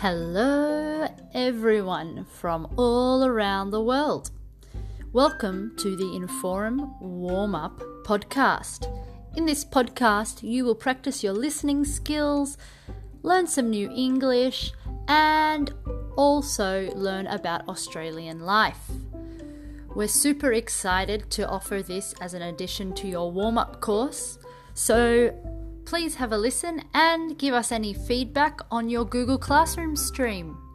Hello, everyone from all around the world. Welcome to the Inforum Warm Up podcast. In this podcast, you will practice your listening skills, learn some new English, and also learn about Australian life. We're super excited to offer this as an addition to your warm up course. So please have a listen and give us any feedback on your Google Classroom stream.